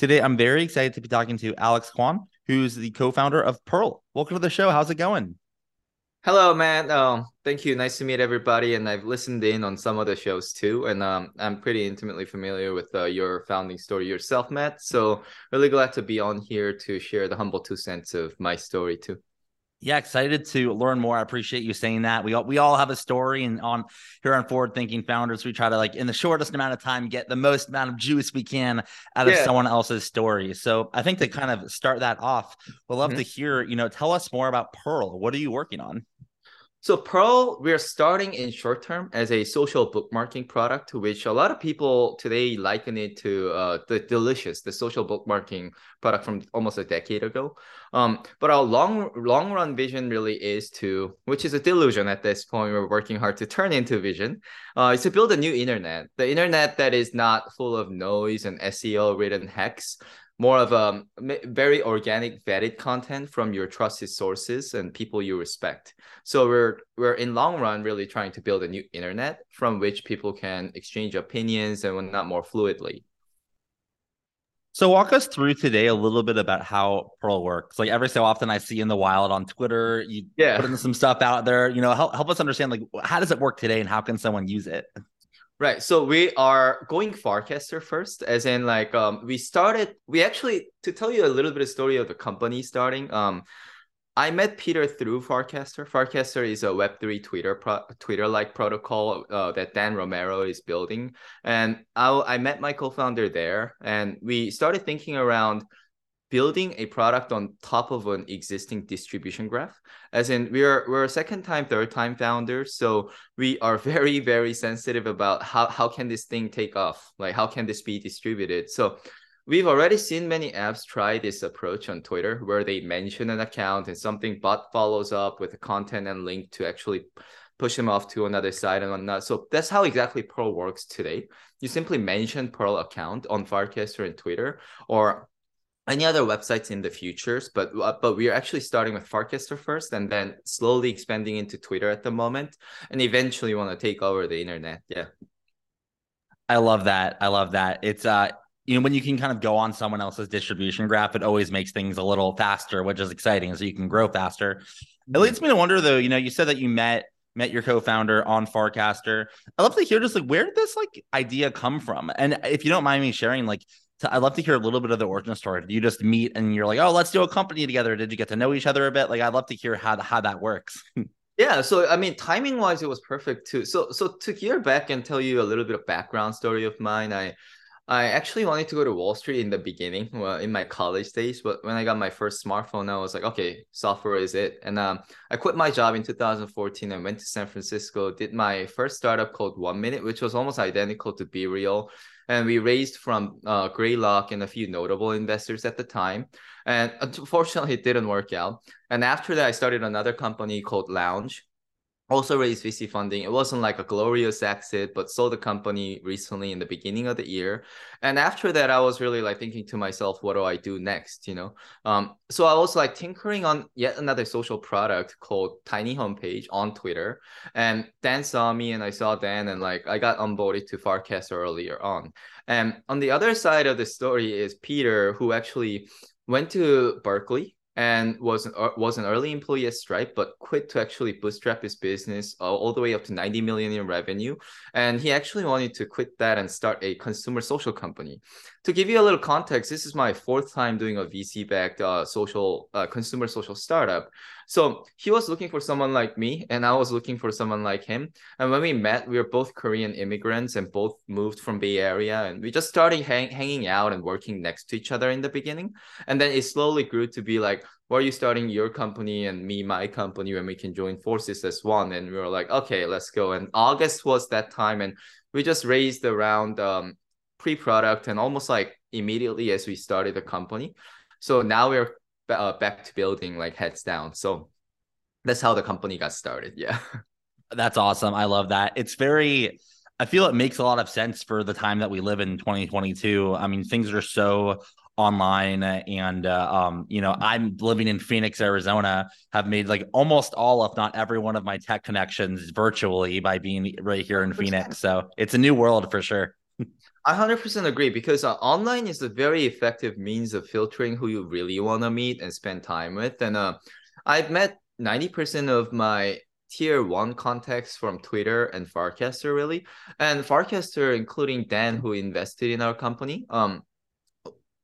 Today, I'm very excited to be talking to Alex Kwon, who's the co-founder of Pearl. Welcome to the show. How's it going? Hello, man. Um, thank you. Nice to meet everybody. And I've listened in on some of the shows too, and um, I'm pretty intimately familiar with uh, your founding story yourself, Matt. So really glad to be on here to share the humble two cents of my story too. Yeah, excited to learn more. I appreciate you saying that. We all we all have a story, and on here on Forward Thinking Founders, we try to like in the shortest amount of time get the most amount of juice we can out of someone else's story. So I think to kind of start that off, we'd love mm-hmm. to hear. You know, tell us more about Pearl. What are you working on? So Pearl, we're starting in short term as a social bookmarking product, which a lot of people today liken it to uh, the Delicious, the social bookmarking product from almost a decade ago. Um, but our long long run vision really is to, which is a delusion at this point. We're working hard to turn into vision. Uh, is to build a new internet, the internet that is not full of noise and SEO ridden hacks, more of um, a very organic vetted content from your trusted sources and people you respect so we're we're in long run really trying to build a new internet from which people can exchange opinions and whatnot more fluidly so walk us through today a little bit about how Pearl works. Like every so often I see in the wild on Twitter, you yeah. putting some stuff out there, you know, help, help us understand like how does it work today and how can someone use it? Right. So we are going Farcaster first, as in like um we started we actually to tell you a little bit of story of the company starting. Um I met Peter through Farcaster. Farcaster is a Web3 Twitter pro- Twitter like protocol uh, that Dan Romero is building, and I I met my co-founder there, and we started thinking around building a product on top of an existing distribution graph as in we're we're a second time third time founder so we are very very sensitive about how, how can this thing take off like how can this be distributed so we've already seen many apps try this approach on twitter where they mention an account and something bot follows up with content and link to actually push them off to another site and whatnot. So that's how exactly Pearl works today. You simply mention Pearl account on Farcaster and Twitter, or any other websites in the futures, but uh, but we are actually starting with Farcaster first, and then slowly expanding into Twitter at the moment, and eventually want to take over the internet. Yeah, I love that. I love that. It's uh, you know, when you can kind of go on someone else's distribution graph, it always makes things a little faster, which is exciting. So you can grow faster. It mm-hmm. leads me to wonder, though. You know, you said that you met met your co-founder on Farcaster. I'd love to hear just like where did this like idea come from? And if you don't mind me sharing, like to, I'd love to hear a little bit of the origin story. Did you just meet and you're like, oh, let's do a company together? Did you get to know each other a bit? Like, I'd love to hear how how that works. yeah, so I mean, timing wise, it was perfect too. So so to hear back and tell you a little bit of background story of mine, I I actually wanted to go to Wall Street in the beginning, well, in my college days. But when I got my first smartphone, I was like, okay, software is it. And um, I quit my job in 2014 and went to San Francisco. Did my first startup called One Minute, which was almost identical to BeReal and we raised from uh, Greylock and a few notable investors at the time. And unfortunately, it didn't work out. And after that, I started another company called Lounge, also raised VC funding. It wasn't like a glorious exit, but sold the company recently in the beginning of the year. And after that, I was really like thinking to myself, what do I do next? You know, um, so I was like tinkering on yet another social product called Tiny Homepage on Twitter. And Dan saw me, and I saw Dan, and like I got onboarded to Farcast earlier on. And on the other side of the story is Peter, who actually went to Berkeley and was an, uh, was an early employee at Stripe, but quit to actually bootstrap his business all, all the way up to 90 million in revenue. And he actually wanted to quit that and start a consumer social company. To give you a little context, this is my fourth time doing a VC backed uh, social uh, consumer social startup. So he was looking for someone like me, and I was looking for someone like him. And when we met, we were both Korean immigrants and both moved from Bay Area, and we just started hang- hanging out and working next to each other in the beginning. And then it slowly grew to be like, why are you starting your company and me my company when we can join forces as one? And we were like, okay, let's go. And August was that time, and we just raised around um, pre-product and almost like immediately as we started the company. So now we're uh, back to building like heads down. So that's how the company got started. Yeah. That's awesome. I love that. It's very, I feel it makes a lot of sense for the time that we live in 2022. I mean, things are so online and uh, um, you know i'm living in phoenix arizona have made like almost all if not every one of my tech connections virtually by being right here in 100%. phoenix so it's a new world for sure I 100% agree because uh, online is a very effective means of filtering who you really want to meet and spend time with. And uh, I've met 90% of my tier one contacts from Twitter and Farcaster, really. And Farcaster, including Dan, who invested in our company, um,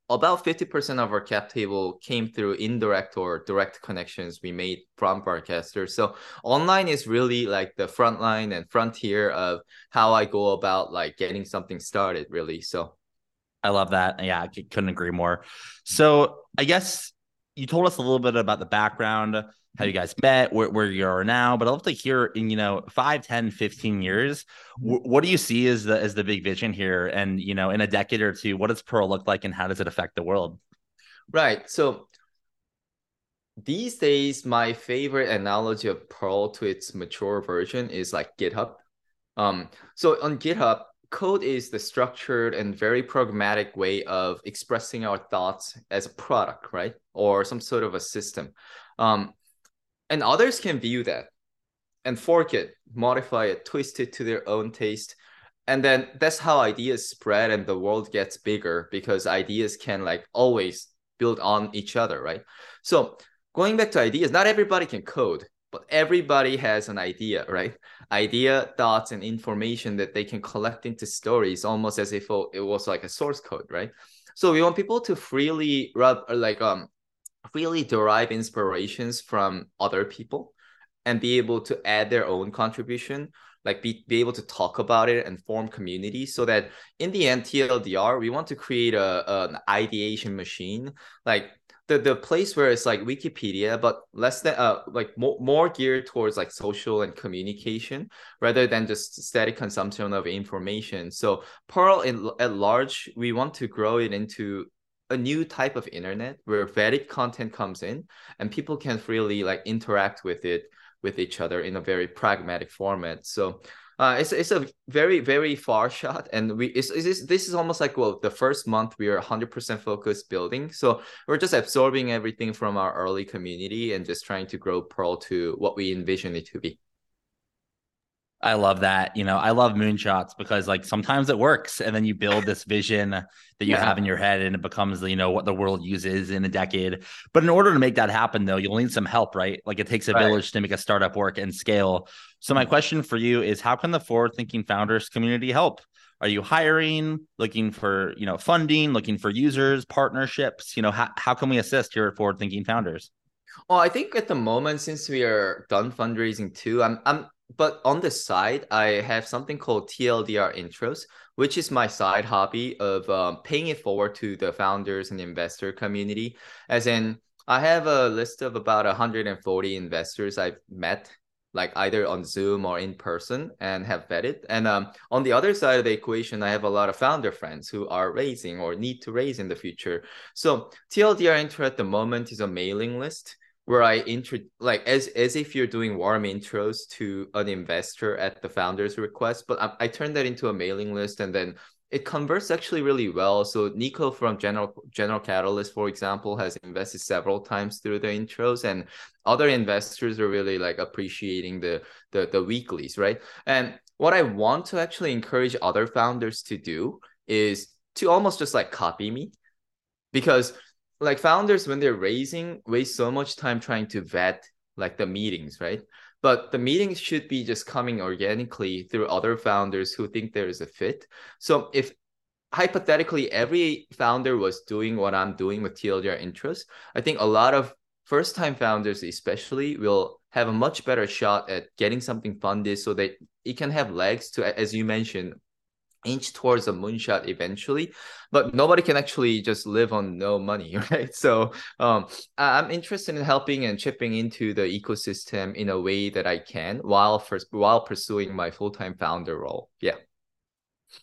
about 50% of our cap table came through indirect or direct connections we made from Farcaster. So online is really like the front line and frontier of how I go about like getting something started, really. So I love that. Yeah, I couldn't agree more. So I guess you told us a little bit about the background how you guys met, where, where you are now. But I'd love to hear in, you know, 5, 10, 15 years, what do you see as the as the big vision here? And, you know, in a decade or two, what does Pearl look like and how does it affect the world? Right. So these days, my favorite analogy of Pearl to its mature version is like GitHub. Um, so on GitHub, code is the structured and very pragmatic way of expressing our thoughts as a product, right? Or some sort of a system. Um, and others can view that and fork it, modify it, twist it to their own taste. And then that's how ideas spread and the world gets bigger because ideas can like always build on each other, right? So going back to ideas, not everybody can code, but everybody has an idea, right? Idea, thoughts, and information that they can collect into stories almost as if it was like a source code, right? So we want people to freely rub like um really derive inspirations from other people and be able to add their own contribution like be, be able to talk about it and form community so that in the end tldr we want to create a, an ideation machine like the, the place where it's like wikipedia but less than uh like more, more geared towards like social and communication rather than just static consumption of information. So pearl in, at large we want to grow it into a new type of internet where varied content comes in and people can freely like interact with it with each other in a very pragmatic format. So uh, it's, it's a very very far shot and we it's, it's, this is almost like well the first month we are 100% focused building. So we're just absorbing everything from our early community and just trying to grow pearl to what we envision it to be I love that. You know, I love moonshots because like sometimes it works and then you build this vision that you yeah. have in your head and it becomes, you know, what the world uses in a decade. But in order to make that happen though, you'll need some help, right? Like it takes a right. village to make a startup work and scale. So my question for you is how can the forward thinking founders community help? Are you hiring, looking for, you know, funding, looking for users, partnerships? You know, how, how can we assist here at Forward Thinking Founders? Well, I think at the moment, since we are done fundraising too, I'm I'm but on the side, I have something called TLDR intros, which is my side hobby of um, paying it forward to the founders and investor community. As in, I have a list of about 140 investors I've met, like either on Zoom or in person, and have vetted. And um, on the other side of the equation, I have a lot of founder friends who are raising or need to raise in the future. So TLDR intro at the moment is a mailing list where I intro like as as if you're doing warm intros to an investor at the founder's request, but I, I turned that into a mailing list and then it converts actually really well. So Nico from General General Catalyst, for example, has invested several times through the intros, and other investors are really like appreciating the the the weeklies, right? And what I want to actually encourage other founders to do is to almost just like copy me, because like founders when they're raising waste so much time trying to vet like the meetings, right? But the meetings should be just coming organically through other founders who think there is a fit. So if hypothetically every founder was doing what I'm doing with TLDR intros, I think a lot of first time founders especially will have a much better shot at getting something funded so that it can have legs to as you mentioned inch towards a moonshot eventually but nobody can actually just live on no money right? So um, i'm interested in helping and chipping into the ecosystem in a way that i can while first while pursuing my full-time founder role. Yeah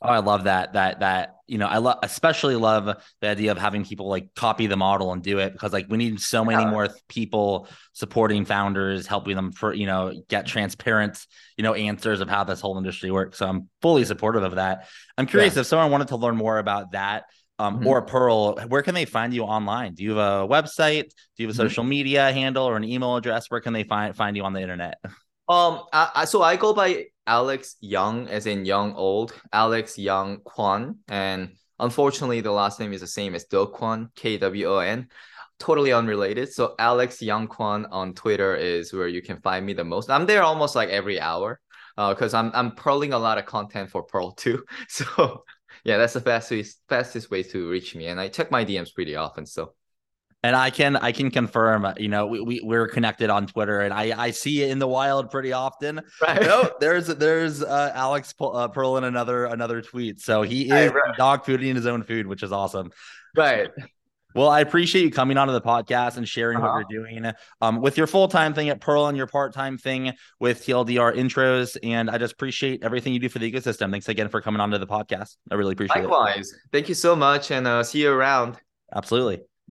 Oh, I love that. That that you know, I love especially love the idea of having people like copy the model and do it because like we need so many yeah. more people supporting founders, helping them for you know get transparent you know answers of how this whole industry works. So I'm fully supportive of that. I'm curious yeah. if someone wanted to learn more about that. Um, mm-hmm. or Pearl, where can they find you online? Do you have a website? Do you have a mm-hmm. social media handle or an email address? Where can they find find you on the internet? Um, I, I, so I go by Alex Young, as in young old, Alex Young Kwon, and unfortunately the last name is the same as Do Kwon, K W O N. Totally unrelated. So Alex Young Kwon on Twitter is where you can find me the most. I'm there almost like every hour, because uh, I'm I'm pearling a lot of content for Pearl too. So yeah, that's the fastest fastest way to reach me, and I check my DMs pretty often. So and I can I can confirm, you know, we, we we're connected on Twitter, and I I see it in the wild pretty often. Right. No, there's there's uh, Alex uh, Pearl in another another tweet, so he is right. dog fooding his own food, which is awesome. Right. Well, I appreciate you coming onto the podcast and sharing uh-huh. what you're doing um, with your full time thing at Pearl and your part time thing with TLDR intros. And I just appreciate everything you do for the ecosystem. Thanks again for coming onto the podcast. I really appreciate Likewise. it. Likewise. Thank you so much and uh, see you around. Absolutely.